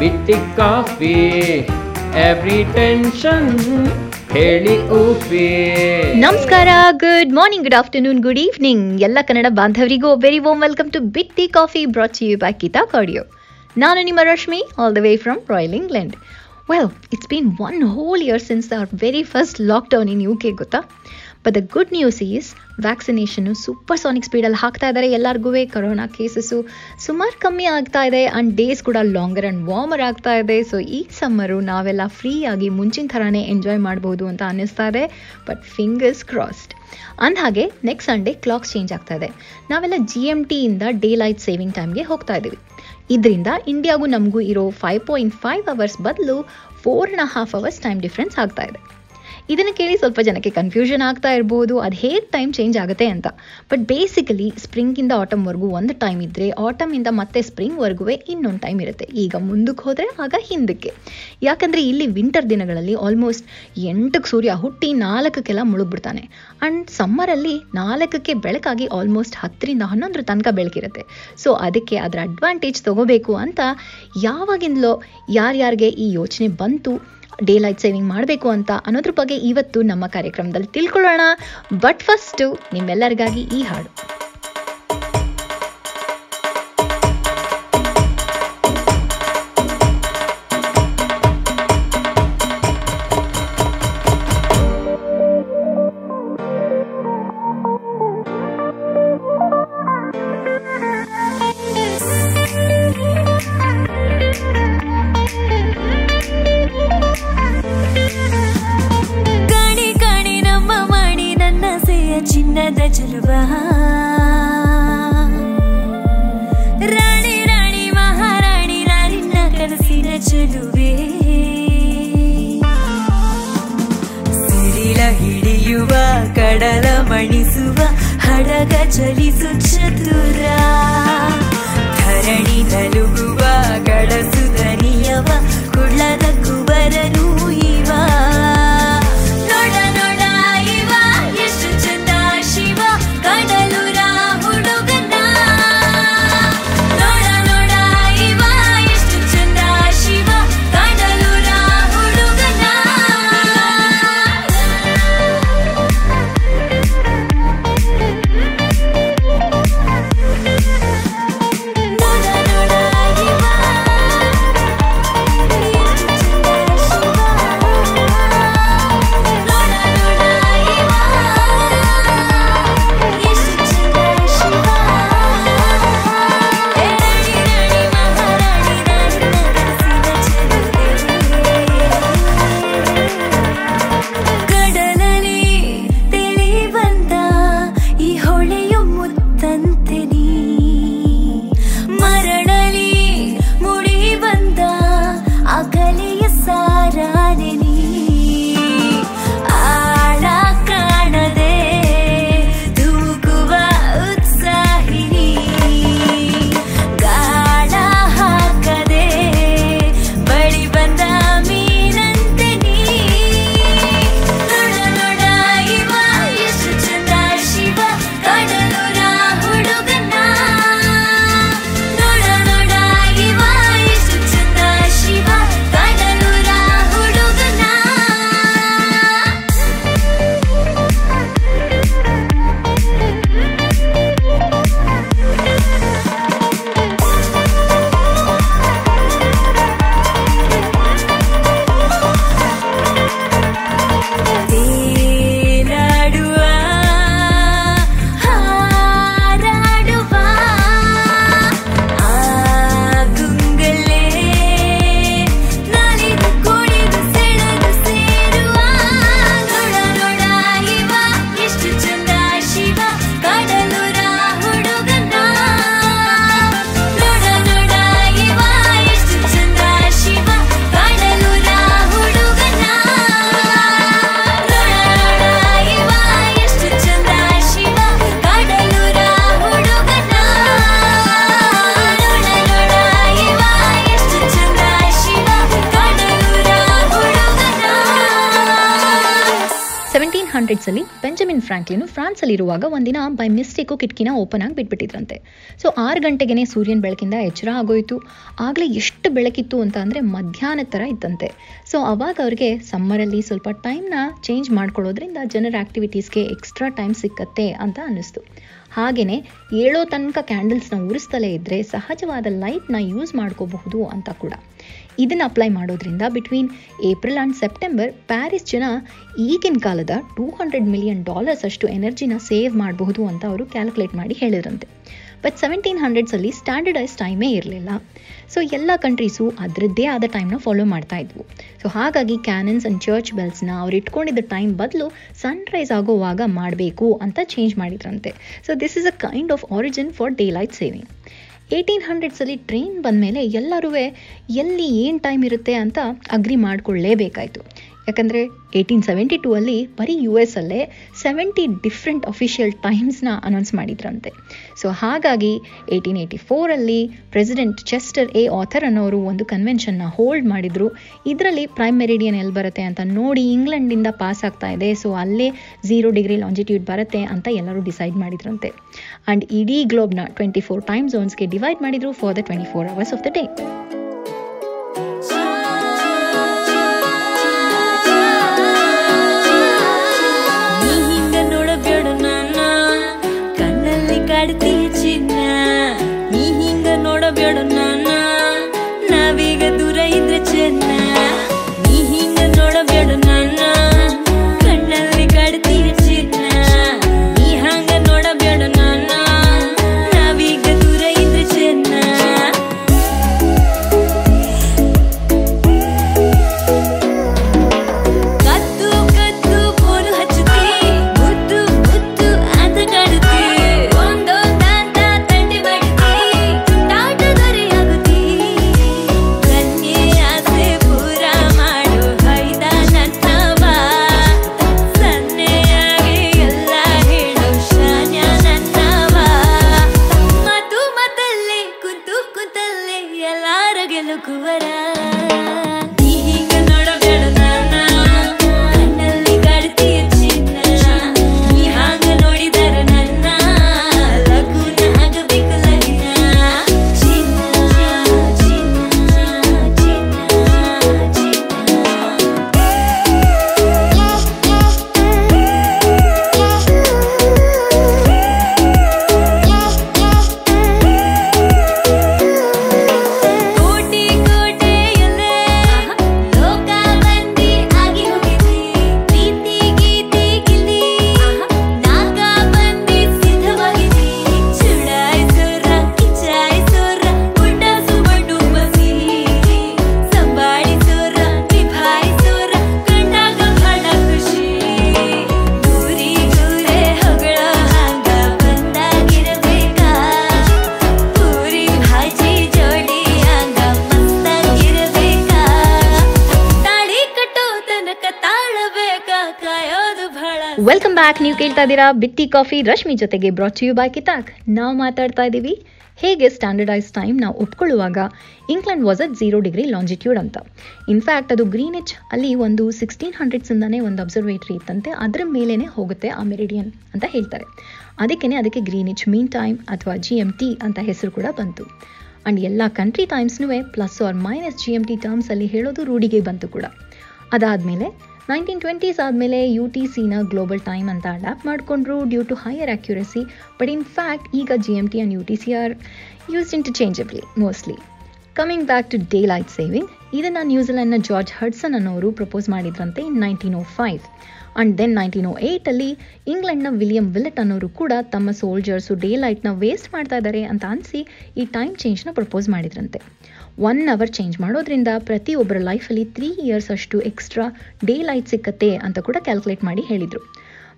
ಬಿಟ್ಟಿ coffee every tension ಹೇಳಿ ಊಫಿ ನಮಸ್ಕಾರ good morning good afternoon good evening ಎಲ್ಲ Kannada ಬಾಂಧವರಿಗೂ very warm welcome to Bitti coffee ಬ್ರಾಚ್ you back Geetha ಕಾಡಿಯೋ ನಾನು ನಿಮ್ಮ Rashmi all the way from royal England well it's been one whole year since our very first lockdown in U K ಗೊತ್ತಾ? But the good news is vaccination super sonic ಸ್ಪೀಡಲ್ಲಿ ಹಾಕ್ತಾ ಇದ್ದಾರೆ ಎಲ್ಲರಿಗೂ corona ಕೇಸಸ್ಸು ಸುಮಾರು ಕಮ್ಮಿ ಆಗ್ತಾ ಇದೆ ಆ್ಯಂಡ್ ಡೇಸ್ ಕೂಡ ಲಾಂಗರ್ ಆ್ಯಂಡ್ ವಾರ್ಮರ್ ಆಗ್ತಾ ಇದೆ. ಸೊ ಈ ಸಮ್ಮರು ನಾವೆಲ್ಲ ಫ್ರೀಯಾಗಿ ಮುಂಚಿನ ಥರನೇ ಎಂಜಾಯ್ ಮಾಡ್ಬೋದು ಅಂತ ಅನ್ನಿಸ್ತಾ ಇದೆ. ಬಟ್ ಫಿಂಗರ್ಸ್ ಕ್ರಾಸ್ಡ್ ಅಂದಹಾಗೆ ನೆಕ್ಸ್ಟ್ ಸಂಡೇ ಕ್ಲಾಕ್ ಚೇಂಜ್ ಆಗ್ತಾ ಇದೆ. ನಾವೆಲ್ಲ ಜಿ ಎಂ ಟಿಯಿಂದ ಡೇ ಲೈಟ್ ಸೇವಿಂಗ್ ಟೈಮ್ಗೆ ಹೋಗ್ತಾ ಇದ್ದೀವಿ ಇದರಿಂದ ಇಂಡಿಯಾಗೂ ನಮಗೂ ಇರೋ ಫೈವ್ ಪಾಯಿಂಟ್ ಫೈವ್ ಅವರ್ಸ್ ಬದಲು four and half hours time difference ಆಗ್ತಾ ಇದೆ. ಇದನ್ನು ಕೇಳಿ ಸ್ವಲ್ಪ ಜನಕ್ಕೆ ಕನ್ಫ್ಯೂಷನ್ ಆಗ್ತಾ ಇರ್ಬೋದು. ಅದು ಹೇಗೆ ಟೈಮ್ ಚೇಂಜ್ ಆಗುತ್ತೆ ಅಂತ. ಬಟ್ ಬೇಸಿಕಲಿ ಸ್ಪ್ರಿಂಗಿಂದ ಆಟಮ್ವರೆಗೂ ಒಂದು ಟೈಮ್ ಇದ್ದರೆ ಆಟಮಿಂದ ಮತ್ತೆ ಸ್ಪ್ರಿಂಗ್ವರೆಗೂ ಇನ್ನೊಂದು ಟೈಮ್ ಇರುತ್ತೆ. ಈಗ ಮುಂದಕ್ಕೆ ಹೋದರೆ, ಆಗ ಹಿಂದಕ್ಕೆ. ಯಾಕಂದರೆ ಇಲ್ಲಿ ವಿಂಟರ್ ದಿನಗಳಲ್ಲಿ ಆಲ್ಮೋಸ್ಟ್ ಎಂಟಕ್ಕೆ ಸೂರ್ಯ ಹುಟ್ಟಿ ನಾಲ್ಕಕ್ಕೆಲ್ಲ ಮುಳುಗ್ಬಿಡ್ತಾನೆ. ಆ್ಯಂಡ್ ಸಮ್ಮರಲ್ಲಿ ನಾಲ್ಕಕ್ಕೆ ಬೆಳಕಾಗಿ ಆಲ್ಮೋಸ್ಟ್ ಹತ್ತರಿಂದ ಹನ್ನೊಂದರ ತನಕ ಬೆಳಕಿರುತ್ತೆ. ಸೊ ಅದಕ್ಕೆ ಅದರ ಅಡ್ವಾಂಟೇಜ್ ತಗೋಬೇಕು ಅಂತ ಯಾವಾಗಿಂದಲೋ ಯಾರ್ಯಾರಿಗೆ ಈ ಯೋಚನೆ ಬಂತು ಡೇ ಲೈಟ್ ಸೇವಿಂಗ್ ಮಾಡಬೇಕು ಅಂತ ಅನ್ನೋದ್ರ ಬಗ್ಗೆ ಇವತ್ತು ನಮ್ಮ ಕಾರ್ಯಕ್ರಮದಲ್ಲಿ ತಿಳ್ಕೊಳ್ಳೋಣ. ಬಟ್ ಫಸ್ಟು ನಿಮ್ಮೆಲ್ಲರಿಗಾಗಿ ಈ ಹಾಡು. ರಾಣಿ ರಾಣಿ ಮಹಾರಾಣಿ ನಾನಿನ್ನ ಕನಸಿನ ಚೆಲುವೆ. ಸಿರಿಲ ಹಿಡಿಯುವ, ಕಡಲ ಮಣಿಸುವ, ಹಡಗ ಚಲಿಸು ಚತುರ. ಧರಣಿ ನಲುಗುವ ಗಳಸು ದನಿಯವ ಫ್ರಾಂಕ್ಲಿನು ಫ್ರಾನ್ಸಲ್ಲಿರುವಾಗ ಒಂದಿನ ಬೈ ಮಿಸ್ಟೇಕು ಕಿಟಕಿನ ಓಪನ್ ಆಗಿ ಬಿಟ್ಬಿಟ್ಟಿದ್ರಂತೆ. ಸೊ ಆರು ಗಂಟೆಗೆ ಸೂರ್ಯನ ಬೆಳಕಿಂದ ಎಚ್ಚರ ಆಗೋಯ್ತು. ಆಗಲೇ ಎಷ್ಟು ಬೆಳಕಿತ್ತು ಅಂತ ಅಂದರೆ ಮಧ್ಯಾಹ್ನ ಥರ ಇದ್ದಂತೆ ಸೊ ಅವಾಗ ಅವ್ರಿಗೆ ಸಮ್ಮರಲ್ಲಿ ಸ್ವಲ್ಪ ಟೈಮ್ನ ಚೇಂಜ್ ಮಾಡ್ಕೊಳ್ಳೋದ್ರಿಂದ ಜನರ ಆ್ಯಕ್ಟಿವಿಟೀಸ್ಗೆ ಎಕ್ಸ್ಟ್ರಾ ಟೈಮ್ ಸಿಕ್ಕತ್ತೆ ಅಂತ ಅನ್ನಿಸ್ತು. ಹಾಗೆಯೇ ಏಳೋ ತನಕ ಕ್ಯಾಂಡಲ್ಸ್ನ ಉರಿಸ್ತಲೇ ಇದ್ದರೆ ಸಹಜವಾದ ಲೈಟ್ನ ಯೂಸ್ ಮಾಡ್ಕೋಬಹುದು ಅಂತ ಕೂಡ. ಇದನ್ನು ಅಪ್ಲೈ ಮಾಡೋದ್ರಿಂದ between April and September Paris ಜನ ಈಗಿನ ಕಾಲದ ಟೂ ಹಂಡ್ರೆಡ್ ಮಿಲಿಯನ್ ಡಾಲರ್ಸ್ ಅಷ್ಟು ಎನರ್ಜಿನ ಸೇವ್ ಮಾಡಬಹುದು ಅಂತ ಅವರು ಕ್ಯಾಲ್ಕುಲೇಟ್ ಮಾಡಿ ಹೇಳಿದ್ರಂತೆ. ಬಟ್ ಸೆವೆಂಟೀನ್ ಹಂಡ್ರೆಡ್ಸಲ್ಲಿ ಸ್ಟ್ಯಾಂಡರ್ಡೈಸ್ ಟೈಮೇ ಇರಲಿಲ್ಲ. ಸೊ ಎಲ್ಲ ಕಂಟ್ರೀಸು ಅದರದ್ದೇ ಆದ ಟೈಮ್ನ ಫಾಲೋ ಮಾಡ್ತಾ ಇದ್ವು. ಸೊ ಹಾಗಾಗಿ ಕ್ಯಾನನ್ಸ್ ಆ್ಯಂಡ್ ಚರ್ಚ್ ಬೆಲ್ಸ್ನ ಅವ್ರು ಇಟ್ಕೊಂಡಿದ್ದ ಟೈಮ್ ಬದಲು ಸನ್ರೈಸ್ ಆಗೋವಾಗ ಮಾಡಬೇಕು ಅಂತ ಚೇಂಜ್ ಮಾಡಿದ್ರಂತೆ. So this is a kind of origin for day light saving eighteen ಹಂಡ್ರೆಡ್ಸಲ್ಲಿ train ಬಂದಮೇಲೆ ಎಲ್ಲರೂ ಎಲ್ಲಿ ಏನು ಟೈಮ್ ಇರುತ್ತೆ ಅಂತ ಅಗ್ರಿ ಮಾಡಿಕೊಳ್ಳೇಬೇಕಾಯಿತು. ಯಾಕಂದರೆ ಏಯ್ಟೀನ್ ಸೆವೆಂಟಿ ಟೂ ಅಲ್ಲಿ ಬರೀ ಯು ಎಸ್ ಅಲ್ಲೇ ಸೆವೆಂಟಿ ಡಿಫ್ರೆಂಟ್ ಅಫಿಷಿಯಲ್ ಟೈಮ್ಸ್ನ ಅನೌನ್ಸ್ ಮಾಡಿದ್ರಂತೆ. ಸೊ ಹಾಗಾಗಿ ಏಯ್ಟೀನ್ ಏಯ್ಟಿ ಫೋರಲ್ಲಿ ಪ್ರೆಸಿಡೆಂಟ್ ಚೆಸ್ಟರ್ ಎ ಆಥರ್ ಅನ್ನೋರು ಒಂದು ಕನ್ವೆನ್ಷನ್ನ ಹೋಲ್ಡ್ ಮಾಡಿದರು. ಇದರಲ್ಲಿ ಪ್ರೈಮ್ ಮೆರಿಡಿಯನ್ ಎಲ್ಲಿ ಬರುತ್ತೆ ಅಂತ ನೋಡಿ ಇಂಗ್ಲೆಂಡಿಂದ ಪಾಸ್ ಆಗ್ತಾ ಇದೆ. ಸೊ ಅಲ್ಲೇ ಝೀರೋ ಡಿಗ್ರಿ ಲಾಂಜಿಟ್ಯೂಡ್ ಬರುತ್ತೆ ಅಂತ ಎಲ್ಲರೂ ಡಿಸೈಡ್ ಮಾಡಿದ್ರಂತೆ. ಆ್ಯಂಡ್ ಇಡೀ ಗ್ಲೋಬ್ನ ಟ್ವೆಂಟಿ ಫೋರ್ ಟೈಮ್ ಝೋನ್ಸ್ಗೆ ಡಿವೈಡ್ ಮಾಡಿದ್ರು for the twenty four hours of the day ಹಿಂಗ ನೀವು ಕೇಳ್ತಾ ಇದ್ದೀರಾ? ಬಿತ್ತಿ ಕಾಫಿ ರಶ್ಮಿ ಜೊತೆಗೆ ಬ್ರಾಚ್ ಯು ಬೈ ಕಿತಾಕ್. ನಾವು ಮಾತಾಡ್ತಾ ಇದ್ದೀವಿ ಹೇಗೆ ಸ್ಟ್ಯಾಂಡರ್ಡೈಸ್ ಟೈಮ್ ನಾವು ಒಪ್ಕೊಳ್ಳುವಾಗ? England was at zero degree longitude ಅಂತ. ಇನ್ಫ್ಯಾಕ್ಟ್ ಅದು ಗ್ರೀನಿಚ್ ಅಲ್ಲಿ ಒಂದು ಸಿಕ್ಸ್ಟೀನ್ ಹಂಡ್ರೆಡ್ಸಿಂದನೇ ಒಂದು ಅಬ್ಸರ್ವೇಟ್ರಿ ಇತ್ತಂತೆ. ಅದರ ಮೇಲೇ ಹೋಗುತ್ತೆ ಆ ಮೆರಿಡಿಯನ್ ಅಂತ ಹೇಳ್ತಾರೆ. ಅದಕ್ಕೇ ಅದಕ್ಕೆ ಗ್ರೀನಿಚ್ ಮೀನ್ ಟೈಮ್ ಅಥವಾ ಜಿ ಎಂ ಟಿ ಅಂತ ಹೆಸರು ಕೂಡ ಬಂತು. ಆ್ಯಂಡ್ ಎಲ್ಲ country ಟೈಮ್ಸ್ನೂ plus or minus G M T ಟರ್ಮ್ಸಲ್ಲಿ ಹೇಳೋದು ರೂಢಿಗೆ ಬಂತು ಕೂಡ. ಅದಾದಮೇಲೆ ನೈನ್ಟೀನ್ ಟ್ವೆಂಟೀಸ್ ಆದಮೇಲೆ ಯು ಟಿ ಸಿನ ಗ್ಲೋಬಲ್ ಟೈಮ್ ಅಂತ ಅಡಾಪ್ಟ್ ಮಾಡಿಕೊಂಡ್ರು due to higher accuracy but in fact ಈಗ G M T and U T C are used interchangeably mostly coming back to daylight saving ಇದನ್ನು ನ್ಯೂಜಿಲೆಂಡ್ನ ಜಾರ್ಜ್ ಹಡ್ಸನ್ ಅನ್ನೋರು propose ಮಾಡಿದ್ರಂತೆ in nineteen O five and then nineteen O ಏಯ್ಟಲ್ಲಿ ಇಂಗ್ಲೆಂಡ್ನ William Willett ಅನ್ನೋರು ಕೂಡ ತಮ್ಮ soldiers day ಲೈಟ್ನ waste ಮಾಡ್ತಾ ಇದ್ದಾರೆ ಅಂತ ಅನಿಸಿ ಈ ಟೈಮ್ ಚೇಂಜ್ನ ಪ್ರಪೋಸ್ ಮಾಡಿದ್ರಂತೆ. ಒನ್ ಅವರ್ ಚೇಂಜ್ ಮಾಡೋದ್ರಿಂದ ಪ್ರತಿಯೊಬ್ಬರ ಲೈಫಲ್ಲಿ ತ್ರೀ ಇಯರ್ಸ್ ಅಷ್ಟು ಎಕ್ಸ್ಟ್ರಾ ಡೇ ಲೈಟ್ ಸಿಕ್ಕತ್ತೆ ಅಂತ ಕೂಡ ಕ್ಯಾಲ್ಕುಲೇಟ್ ಮಾಡಿ ಹೇಳಿದರು.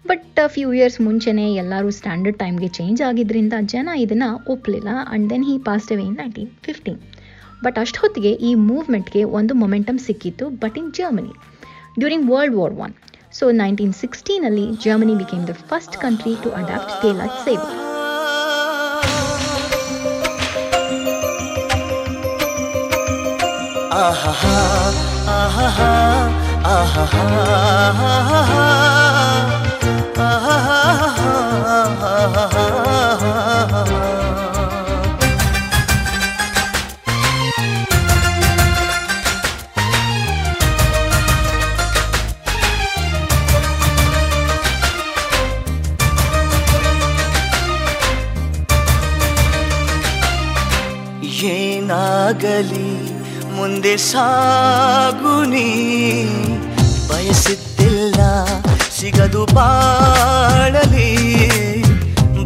ಬಟ್ ಫ್ಯೂ ಇಯರ್ಸ್ ಮುಂಚೆನೇ ಎಲ್ಲರೂ ಸ್ಟ್ಯಾಂಡರ್ಡ್ ಟೈಮ್ಗೆ ಚೇಂಜ್ ಆಗಿದ್ದರಿಂದ ಜನ ಇದನ್ನು ಒಪ್ಪಲಿಲ್ಲ and then he passed away in nineteen fifteen but ಅಷ್ಟೊತ್ತಿಗೆ ಈ ಮೂವ್ಮೆಂಟ್ಗೆ ಒಂದು ಮೊಮೆಂಟಮ್ ಸಿಕ್ಕಿತ್ತು but in Germany during world war one so nineteen ಸಿಕ್ಸ್ಟೀನಲ್ಲಿ Germany became the first country to adapt daylight आहा आहा गली ಮುಂದೆ ಸಾಗುನಿ ಬಯಸಿದ್ದಿಲ್ಲ ಸಿಗದು ಬಾಳಲಿ.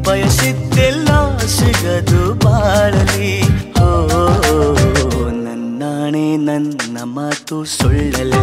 ಬಯಸಿದ್ದಿಲ್ಲ ಸಿಗದು ಬಾಳಲಿ. ಓ ನನ್ನಾಣೆ ನನ್ನ ಮಾತು ಸುಳ್ಳಲ್ಲ.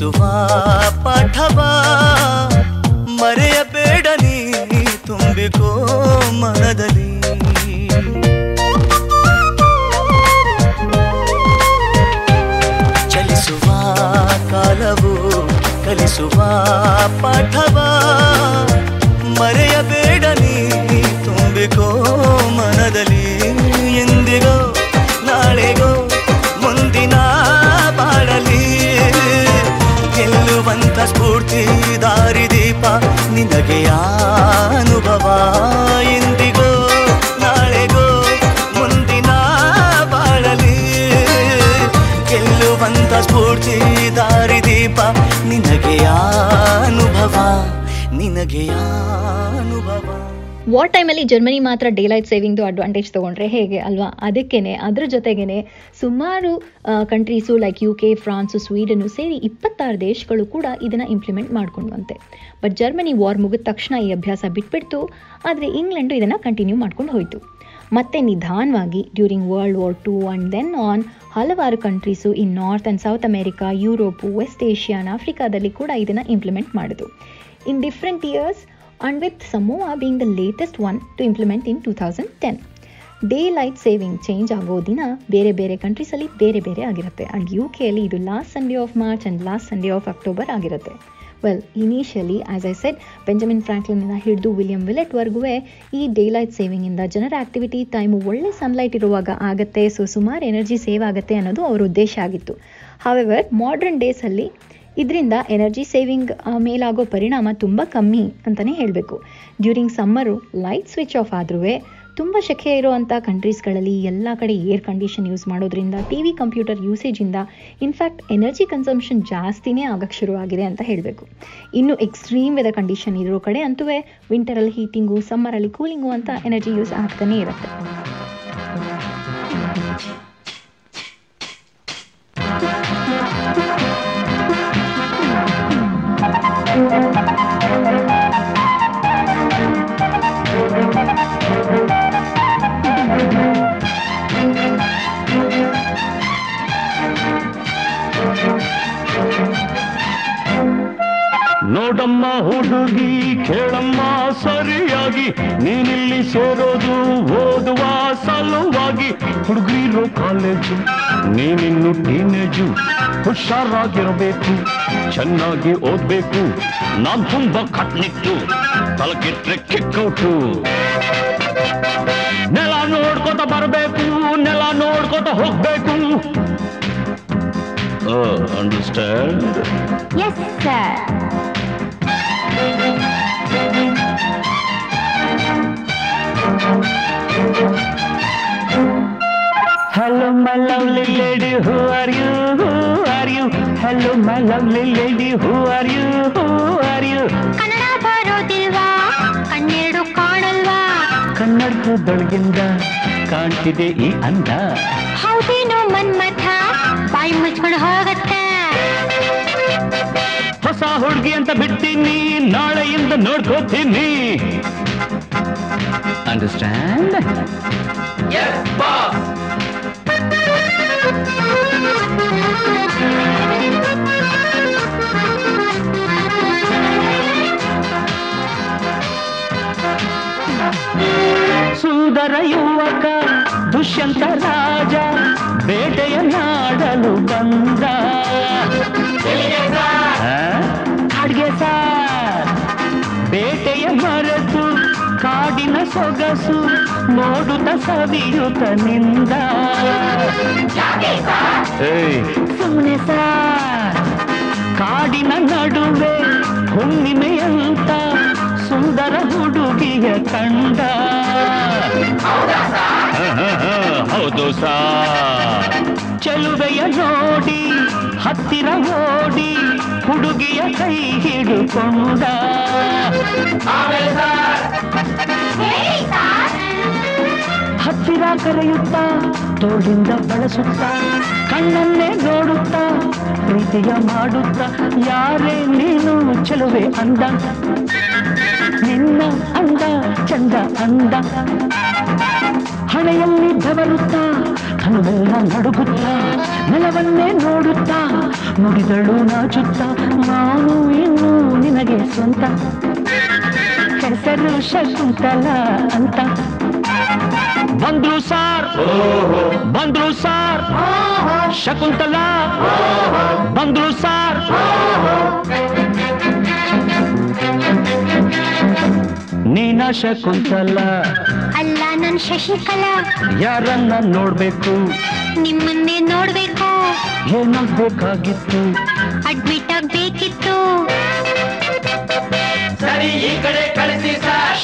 ಕಲಿಸುವ ಪಾಠವ ಮರೆಯಬೇಡ ನೀ ತುಂಬಿಕೋ ಮನದಲ್ಲಿ. ಚಲಿಸುವ ಕಾಲವು ಕಲಿಸುವ ಪಾಠವ ನಿನಗೆ ಅನುಭವ. ವಾರ್ ಟೈಮಲ್ಲಿ ಜರ್ಮನಿ ಮಾತ್ರ ಡೇ ಲೈಟ್ ಸೇವಿಂಗ್ದು ಅಡ್ವಾಂಟೇಜ್ ತೊಗೊಂಡ್ರೆ ಹೇಗೆ ಅಲ್ವಾ? ಅದಕ್ಕೇನೆ, ಅದ್ರ ಜೊತೆಗೇನೆ ಸುಮಾರು countries like U K France Sweden ಸೇರಿ ಇಪ್ಪತ್ತಾರು ದೇಶಗಳು ಕೂಡ ಇದನ್ನು ಇಂಪ್ಲಿಮೆಂಟ್ ಮಾಡ್ಕೊಂಡ್ವಂತೆ. ಬಟ್ ಜರ್ಮನಿ ವಾರ್ ಮುಗಿದ ತಕ್ಷಣ ಈ ಅಭ್ಯಾಸ ಬಿಟ್ಬಿಡ್ತು. ಆದರೆ ಇಂಗ್ಲೆಂಡು ಇದನ್ನು ಕಂಟಿನ್ಯೂ ಮಾಡ್ಕೊಂಡು ಹೋಯಿತು. ಮತ್ತೆ ನಿಧಾನವಾಗಿ during world war two and then on ಹಲವಾರು countries in north and south America Europe west Asia ಆಫ್ರಿಕಾದಲ್ಲಿ ಕೂಡ ಇದನ್ನು ಇಂಪ್ಲಿಮೆಂಟ್ ಮಾಡಿತು in different years and with Samoa being the latest one to implement in 2010. Daylight saving change ಆಗೋ ದಿನ ಬೇರೆ ಬೇರೆ ಕಂಟ್ರೀಸಲ್ಲಿ ಬೇರೆ ಬೇರೆ ಆಗಿರುತ್ತೆ. ಆ್ಯಂಡ್ ಯು ಕೆಯಲ್ಲಿ ಇದು last Sunday of March and last Sunday of October ಆಗಿರುತ್ತೆ. Well initially as I said Benjamin ಫ್ರಾಂಕ್ಲಿನಿಂದ ಹಿಡಿದು ವಿಲಿಯಂ ವಿಲೆಟ್ವರೆಗೂ ಈ ಡೇ ಲೈಟ್ ಸೇವಿಂಗಿಂದ ಜನರ ಆಕ್ಟಿವಿಟಿ ಟೈಮು ಒಳ್ಳೆ ಸನ್ಲೈಟ್ ಇರುವಾಗ ಆಗುತ್ತೆ. ಸೊ ಸುಮಾರು ಎನರ್ಜಿ ಸೇವ್ ಆಗುತ್ತೆ ಅನ್ನೋದು ಅವರ ಉದ್ದೇಶ ಆಗಿತ್ತು. ಹಾವೆವರ್ ಮಾಡ್ರನ್ ಡೇಸಲ್ಲಿ ಇದರಿಂದ ಎನರ್ಜಿ ಸೇವಿಂಗ್ ಮೇಲಾಗೋ ಪರಿಣಾಮ ತುಂಬ ಕಮ್ಮಿ ಅಂತಲೇ ಹೇಳಬೇಕು. During summer light switch off ಆದ್ರೂ ತುಂಬ ಶೆಕೆ ಇರುವಂಥ ಕಂಟ್ರೀಸ್ಗಳಲ್ಲಿ ಎಲ್ಲ ಕಡೆ ಏರ್ ಕಂಡೀಷನ್ ಯೂಸ್ ಮಾಡೋದ್ರಿಂದ ಟಿ ವಿ ಕಂಪ್ಯೂಟರ್ ಯೂಸೇಜಿಂದ ಇನ್ಫ್ಯಾಕ್ಟ್ ಎನರ್ಜಿ ಕನ್ಸಂಪ್ಷನ್ ಜಾಸ್ತಿನೇ ಆಗಕ್ಕೆ ಶುರುವಾಗಿದೆ ಅಂತ ಹೇಳಬೇಕು. ಇನ್ನು ಎಕ್ಸ್ಟ್ರೀಮ್ ವೆದರ್ ಕಂಡೀಷನ್ ಇರೋ ಕಡೆ ಅಂತೂ ವಿಂಟರಲ್ಲಿ ಹೀಟಿಂಗು ಸಮ್ಮರಲ್ಲಿ ಕೂಲಿಂಗು ಅಂತ ಎನರ್ಜಿ ಯೂಸ್ ಆಗ್ತಾನೇ ಇರುತ್ತೆ. Thank you. ನೋಡಮ್ಮ ಹುಡುಗಿ ಕೇಳಮ್ಮ ಸರಿಯಾಗಿ. ನೀನಿಲ್ಲಿ ಸೇರೋದು ಓದುವ ಸಲುವಾಗಿ. ಹುಡುಗಿರೋ ಕಾಲೇಜು ನೀನಿನ್ನು ಟೀನೇಜು. ಹುಷಾರಾಗಿರಬೇಕು ಚೆನ್ನಾಗಿ ಓದ್ಬೇಕು. ನಾನ್ ತುಂಬಾ ಕಟ್ನಿಟ್ಟು ತಲಕಿಟ್ರೆ ಕಿಕ್ಕೌಟು ನೆಲ ನೋಡ್ಕೊತ ಬರಬೇಕು ನೆಲ ನೋಡ್ಕೊತ ಹೋಗ್ಬೇಕು. Understand yes sir Hello, my lovely lady, who are you? Who are you? Hello, my lovely lady, who are you? Who are you? Kannada ಬರೋದಿಲ್ವಾ ಕಣ್ಣೆರಡು ಕಾಣಲ್ವಾ ಕನ್ನಡದೊಳಗಿಂದ ಕಾಣ್ತಿದೆ ಈ ಅಂದ ಹೌದೇನೋ ಮನ್ಮಥ ಬಾಯಿ ಮುಚ್ಕೊಂಡು ಹೋಗತ್ತೆ ಹೊಸ ಹುಡುಗಿ ಅಂತ ಬಿಡ್ತೀನಿ ನಾಳೆಯಿಂದ ನೋಡ್ಕೋತೀನಿ. ಅಂಡರ್ಸ್ಟ್ಯಾಂಡ್ ಸುಂದರ ಯುವಕ ದುಷ್ಯಂತ ರಾಜ ಬೇಟೆಯ ನಾಡಲು ಬಂದ. ಸಾರ್ ಬೇಟೆಯ ಮರೆತು ಕಾಡಿನ ಸೊಗಸು ನೋಡುತ್ತ ಸವಿಯುತ್ತ ನಿಂದ ಸುಮ್ಮನೆ ಸಾರ್ ಕಾಡಿನ ನಡುವೆ ಹುಣ್ಣಿಮೆಯಂತ ಸುಂದರ ಹುಡುಗಿಯ ಕಂಡ ಹೌದು ಸಾ ಚೆಲುವೆಯ ನೋಡಿ ಹತ್ತಿರ ಓಡಿ ಹುಡುಗಿಯ ಕೈ ಹಿಡುಕೊಂಡ. ಹತ್ತಿರ ಕರೆಯುತ್ತಾ ತೋಳಿಂದ ಬಳಸುತ್ತಾ ಕಣ್ಣನ್ನೇ ನೋಡುತ್ತಾ ಪ್ರೀತಿಯ ಮಾಡುತ್ತಾ ಯಾರೇ ನೀನು ಚೆಲುವೆ ಅಂದ. ನಿನ್ನ ಅಂದ ಚಂದ ಅಂದ. ಹಣೆಯಲ್ಲಿ ಬೆವರುತ್ತಾ ಕನುವೆಲ್ಲ ನಡುಗುತ್ತಾ, ನೆಲವನ್ನೇ ನೋಡುತ್ತಾ ನುಡಿದಳು ನಾಚುತ್ತಾ, ನಾನು ಇನ್ನು ನಿನಗೆ ಸ್ವಂತ. ಹೆಸರು ಶಕುಂತಲ ಅಂತ. ಬಂದ್ರು ಸಾರ್ ಬಂದ್ರು ಸಾರ್, ಶಕುಂತಲ. ಬಂದ್ರು ಸಾರ್. ನೀನ ಶಕುಂತಲ. ಶಶಿಕಲಾ. ಯಾರನ್ನ ನೋಡ್ಬೇಕು? ನಿಮ್ಮನ್ನೇ ನೋಡ್ಬೇಕು. ಏನಾಗ್ಬೇಕಾಗಿತ್ತು? ಅಡ್ಮಿಟ್ ಆಗ್ಬೇಕಿತ್ತು.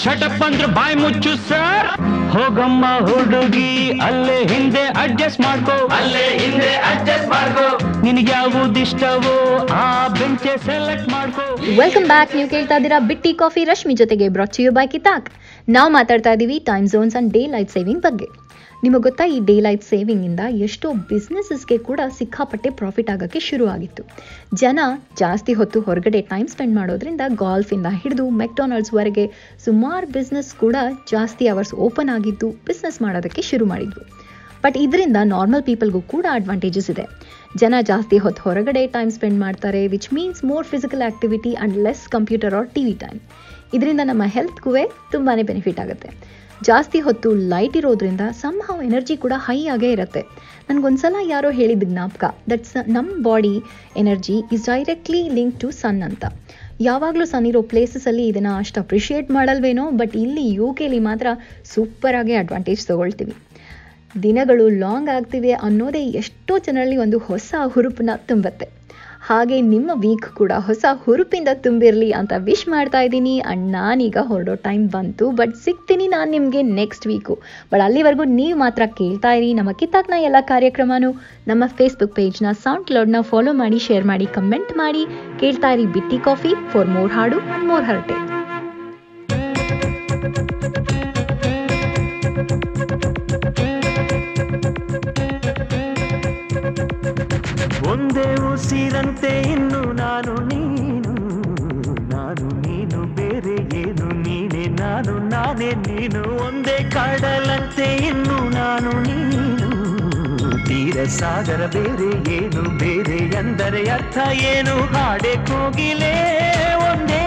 ಶಟಪ್ ಅಂದ್ರೆ ಬಾಯಿ ಮುಚ್ಚು ಸರ್ ಹೋಗಮ್ಮ ಹುಡುಗಿ ಅಲ್ಲೇ ಹಿಂದೆ ಅಡ್ಜಸ್ಟ್ ಮಾಡ್ಕೋ. ಅಲ್ಲೇ ವೆಲ್ಕಮ್ ಬ್ಯಾಕ್ ನೀವು ಕೇಳ್ತಾ ಇದ್ದೀರಾ ಬಿಟ್ಟಿ ಕಾಫಿ. ರಶ್ಮಿ ಜೊತೆಗೆ ಬ್ರಾಚಿಯು ಬೈ ಕಿತಾಕ್. ನಾವು ಮಾತಾಡ್ತಾ ಇದ್ದೀವಿ time zones and daylight saving ಬಗ್ಗೆ. ನಿಮಗೆ ಗೊತ್ತಾ ಈ ಡೇ ಲೈಟ್ ಸೇವಿಂಗಿಂದ ಎಷ್ಟೋ ಬಿಸ್ನೆಸಸ್ಗೆ ಕೂಡ ಸಿಕ್ಕಾಪಟ್ಟೆ ಪ್ರಾಫಿಟ್ ಆಗೋಕ್ಕೆ ಶುರು ಆಗಿತ್ತು ಜನ ಜಾಸ್ತಿ ಹೊತ್ತು ಹೊರಗಡೆ ಟೈಮ್ ಸ್ಪೆಂಡ್ ಮಾಡೋದ್ರಿಂದ ಗಾಲ್ಫಿಂದ ಹಿಡಿದು ಮೆಕ್ಡೊನಾಲ್ಡ್ಸ್ವರೆಗೆ ಸುಮಾರು ಬಿಸ್ನೆಸ್ ಕೂಡ ಜಾಸ್ತಿ ಅವರ್ಸ್ ಓಪನ್ ಆಗಿದ್ದು ಬಿಸ್ನೆಸ್ ಮಾಡೋದಕ್ಕೆ ಶುರು ಮಾಡಿದ್ವು. ಬಟ್ ಇದರಿಂದ ನಾರ್ಮಲ್ ಪೀಪಲ್ಗೂ ಕೂಡ ಅಡ್ವಾಂಟೇಜಸ್ ಇದೆ. ಜನ ಜಾಸ್ತಿ ಹೊತ್ತು ಹೊರಗಡೆ ಟೈಮ್ ಸ್ಪೆಂಡ್ ಮಾಡ್ತಾರೆ which means more physical activity and less computer or T V time ಇದರಿಂದ ನಮ್ಮ ಹೆಲ್ತ್ಗೂ ತುಂಬಾ ಬೆನಿಫಿಟ್ ಆಗುತ್ತೆ. ಜಾಸ್ತಿ ಹೊತ್ತು ಲೈಟ್ ಇರೋದ್ರಿಂದ ಸಂಹವ್ ಎನರ್ಜಿ ಕೂಡ ಹೈ ಆಗೇ ಇರುತ್ತೆ. ನನಗೊಂದ್ಸಲ ಯಾರೋ ಹೇಳಿದ ಜ್ಞಾಪಕ ದಟ್ಸ್ ನಮ್ಮ body energy is directly link to sun ಅಂತ. ಯಾವಾಗಲೂ ಸನ್ ಇರೋ ಪ್ಲೇಸಸಲ್ಲಿ ಇದನ್ನು ಅಷ್ಟು ಅಪ್ರಿಷಿಯೇಟ್ ಮಾಡಲ್ವೇನೋ ಬಟ್ ಇಲ್ಲಿ ಯು ಕೆಲಿ ಮಾತ್ರ ಸೂಪರಾಗಿ ಅಡ್ವಾಂಟೇಜ್ ತೊಗೊಳ್ತೀವಿ. ದಿನಗಳು ಲಾಂಗ್ ಆಗ್ತಿವೆ ಅನ್ನೋದೇ ಎಷ್ಟೋ ಜನರಲ್ಲಿ ಒಂದು ಹೊಸ ಹುರುಪನ್ನ ತುಂಬುತ್ತೆ. ಹಾಗೆ ನಿಮ್ಮ ವೀಕ್ ಕೂಡ ಹೊಸ ಹುರುಪಿಂದ ತುಂಬಿರಲಿ ಅಂತ ವಿಶ್ ಮಾಡ್ತಾ ಇದ್ದೀನಿ. ಅಂಡ್ ನಾನೀಗ ಹೊರಡೋ ಟೈಮ್ ಬಂತು, ಬಟ್ ಸಿಗ್ತೀನಿ ನಾನು ನಿಮಗೆ ನೆಕ್ಸ್ಟ್ ವೀಕು. ಬಟ್ ಅಲ್ಲಿವರೆಗೂ ನೀವು ಮಾತ್ರ ಕೇಳ್ತಾ ಇರಿ ನಮ್ಮ ಕಿತ್ತಾಕ್ನ ಎಲ್ಲ ಕಾರ್ಯಕ್ರಮನೂ. ನಮ್ಮ ಫೇಸ್ಬುಕ್ ಪೇಜ್ನ ಸೌಂಡ್ ಕ್ಲೌಡ್ನ ಫಾಲೋ ಮಾಡಿ ಶೇರ್ ಮಾಡಿ ಕಮೆಂಟ್ ಮಾಡಿ. ಕೇಳ್ತಾ ಇರಿ ಬಿಟ್ಟಿ ಕಾಫಿ ಫಾರ್ ಮೋರ್ ಹಾಡು ಮೋರ್ ಹರಟೆ. ಉಸಿರಂತೆ ಇನ್ನು ನಾನು ನೀನು ನಾನು ನೀನು ಬೇರೆ ಏನು ನೀನೆ, ನಾನು ನಾನೇ ನೀನು. ಒಂದೇ ಕಡಲಂತೆ ಇನ್ನು ನಾನು ನೀನು, ತೀರ ಸಾಗರ ಬೇರೆ ಏನು ಬೇರೆ ಎಂದರೆ ಅರ್ಥ ಏನು? ಹಾಡೆ ಕೋಗಿಲೆ, ಒಂದೇ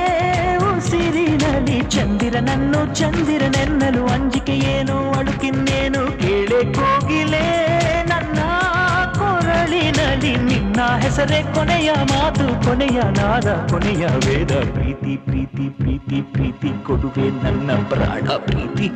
ಉಸಿರಿನಲ್ಲಿ ಚಂದಿರನನ್ನು ಚಂದಿರನೆನ್ನಲು ಅಂಜಿಕೆ ಏನು? ಅಡುಕಿನ್ನೇನು ಕೇಳೆ ಕೋಗಿಲೆ ಕೊರಳಿನಲ್ಲಿ ನಿನ್ನ ಹೆಸರೇ ಕೊನೆಯ ಮಾತು, ಕೊನೆಯ ನಾದ, ಕೊನೆಯ ವೇದ. ಪ್ರೀತಿ ಪ್ರೀತಿ ಪ್ರೀತಿ ಪ್ರೀತಿ ಕೊಡುವೆ ನನ್ನ ಪ್ರಾಣ, ಪ್ರೀತಿ.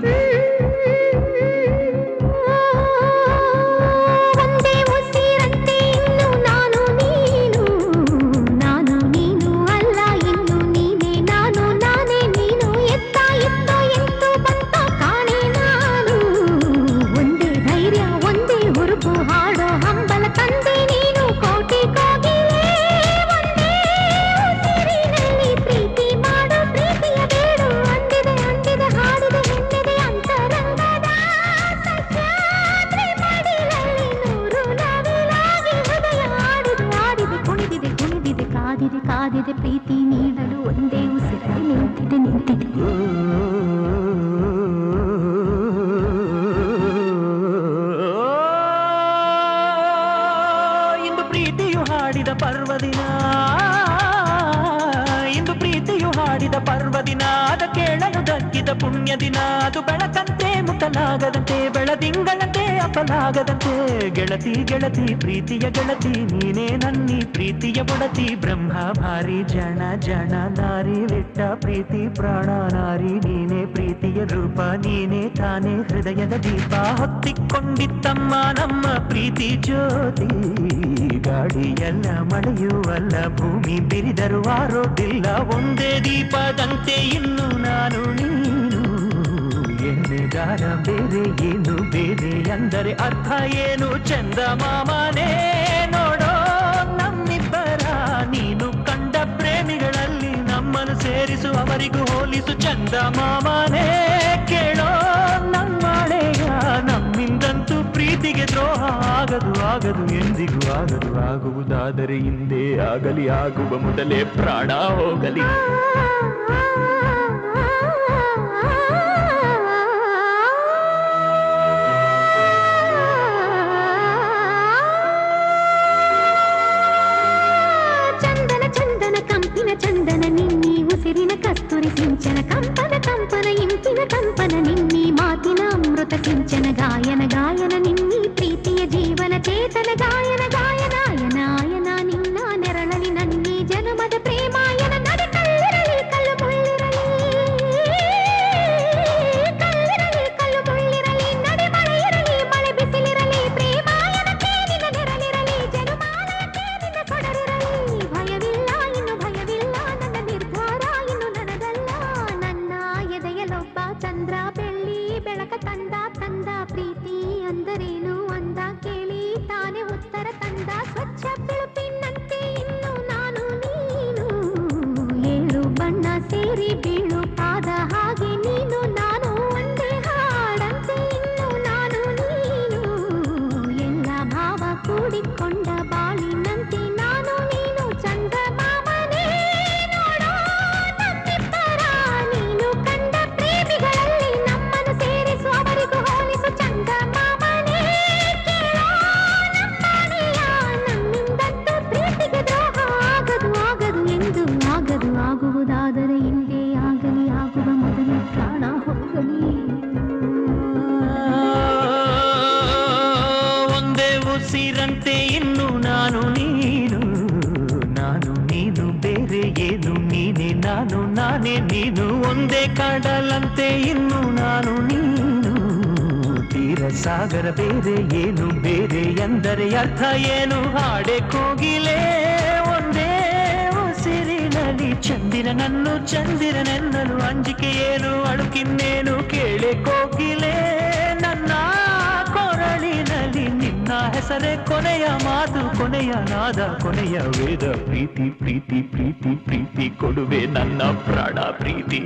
ದಕ್ಕಿದ ಪುಣ್ಯ ದಿನ ಅದು ಬೆಳಕಂತೆ ಮುಖಲಾಗದಂತೆ ಬೆಳದಿಂಗಳಂತೆ ಅಪಲಾಗದಂತೆ. ಗೆಳತಿ ಗೆಳತಿ, ಪ್ರೀತಿಯ ಗೆಳತಿ, ನೀನೇ ನನ್ನಿ, ಪ್ರೀತಿಯ ಬುಡತಿ ಬ್ರಹ್ಮ, ಭಾರಿ, ಜನ ಜನ, ನಾರಿ ಬಿಟ್ಟ ಪ್ರೀತಿ, ಪ್ರಾಣ, ನಾರಿ. ನೀನೇ ಪ್ರೀತಿಯ ರೂಪ, ನೀನೇ ತಾನೇ ಹೃದಯದ ದೀಪ. ಹೊತ್ತಿಕೊಂಡಿತ್ತಮ್ಮ ನಮ್ಮ ಪ್ರೀತಿ ಜ್ಯೋತಿ. ಗಾಳಿಯಲ್ಲ ಮಳೆಯುವಲ್ಲ, ಭೂಮಿ ಬಿರಿದರು ಆರೋದಿಲ್ಲ ಒಂದೇ ದೀಪದಂತೆ ಇನ್ನು ನಾನು ನೀನು ಎಣ್ಣೆಗಾರ ಬೇರೆ ಏನು ಬೇರೆ ಅಂದರೆ ಅರ್ಥ ಏನು? ಚಂದ ಮಾಮನೇ, ನೋಡೋ ನಮ್ಮಿಬ್ಬರ. ನೀನು ಕಂಡ ಪ್ರೇಮಿಗಳಲ್ಲಿ ನಮ್ಮನ್ನು ಸೇರಿಸು, ಅವರಿಗೂ ಹೋಲಿಸು, ಚಂದ ಮಾಮನೇ, ಕೇಳೋ ನಮ್ಮಳೆಯ ನಮ್ಮಿಂದಂತೂ ಪ್ರೀತಿಗೆ ದ್ರೋಹ ಆಗದು ಆಗದು, ಎಂದಿಗೂ ಆಗದು, ಆಗುವುದಾದರೆ ಹಿಂದೆ ಆಗಲಿ, ಆಗುವ ಮೊದಲೇ ಪ್ರಾಣ ಹೋಗಲಿ. కించన కంపన కంపన ఇంకిన కంపన నిన్ని మాతిన అమృత కించన గాయన గాయన నిన్ని ప్రీతియ జీవన చేతన గాయన ಒಂದೇ ಕಡಲಂತೆ ಇನ್ನು ನಾನು ನೀನು. ತೀರ ಸಾಗರ ಬೇರೆ ಏನು ಬೇರೆ ಎಂದರೆ ಅರ್ಥ ಏನು? ಹಾಡೆ ಕೋಗಿಲೆ, ಒಂದೇ ಉಸಿರಿನಲ್ಲಿ ಚಂದಿರನನ್ನು, ಚಂದಿರನೆನ್ನಲು ಅಂಜಿಕೆ ಏನು? ಅಳುಕಿನ್ನೇನು ಕೇಳೆ ಕೋಗಿಲೆ. ನಿನ್ನ ಹೆಸರೇ ಕೊನೆಯ ಮಾತು, ಕೊನೆಯ ನಾದ, ಕೊನೆಯ ವೇದ. ಪ್ರೀತಿ ಪ್ರೀತಿ ಪ್ರೀತಿ ಪ್ರೀತಿ, ಕೊಡುವೆ ನನ್ನ ಪ್ರಾಣ, ಪ್ರೀತಿ.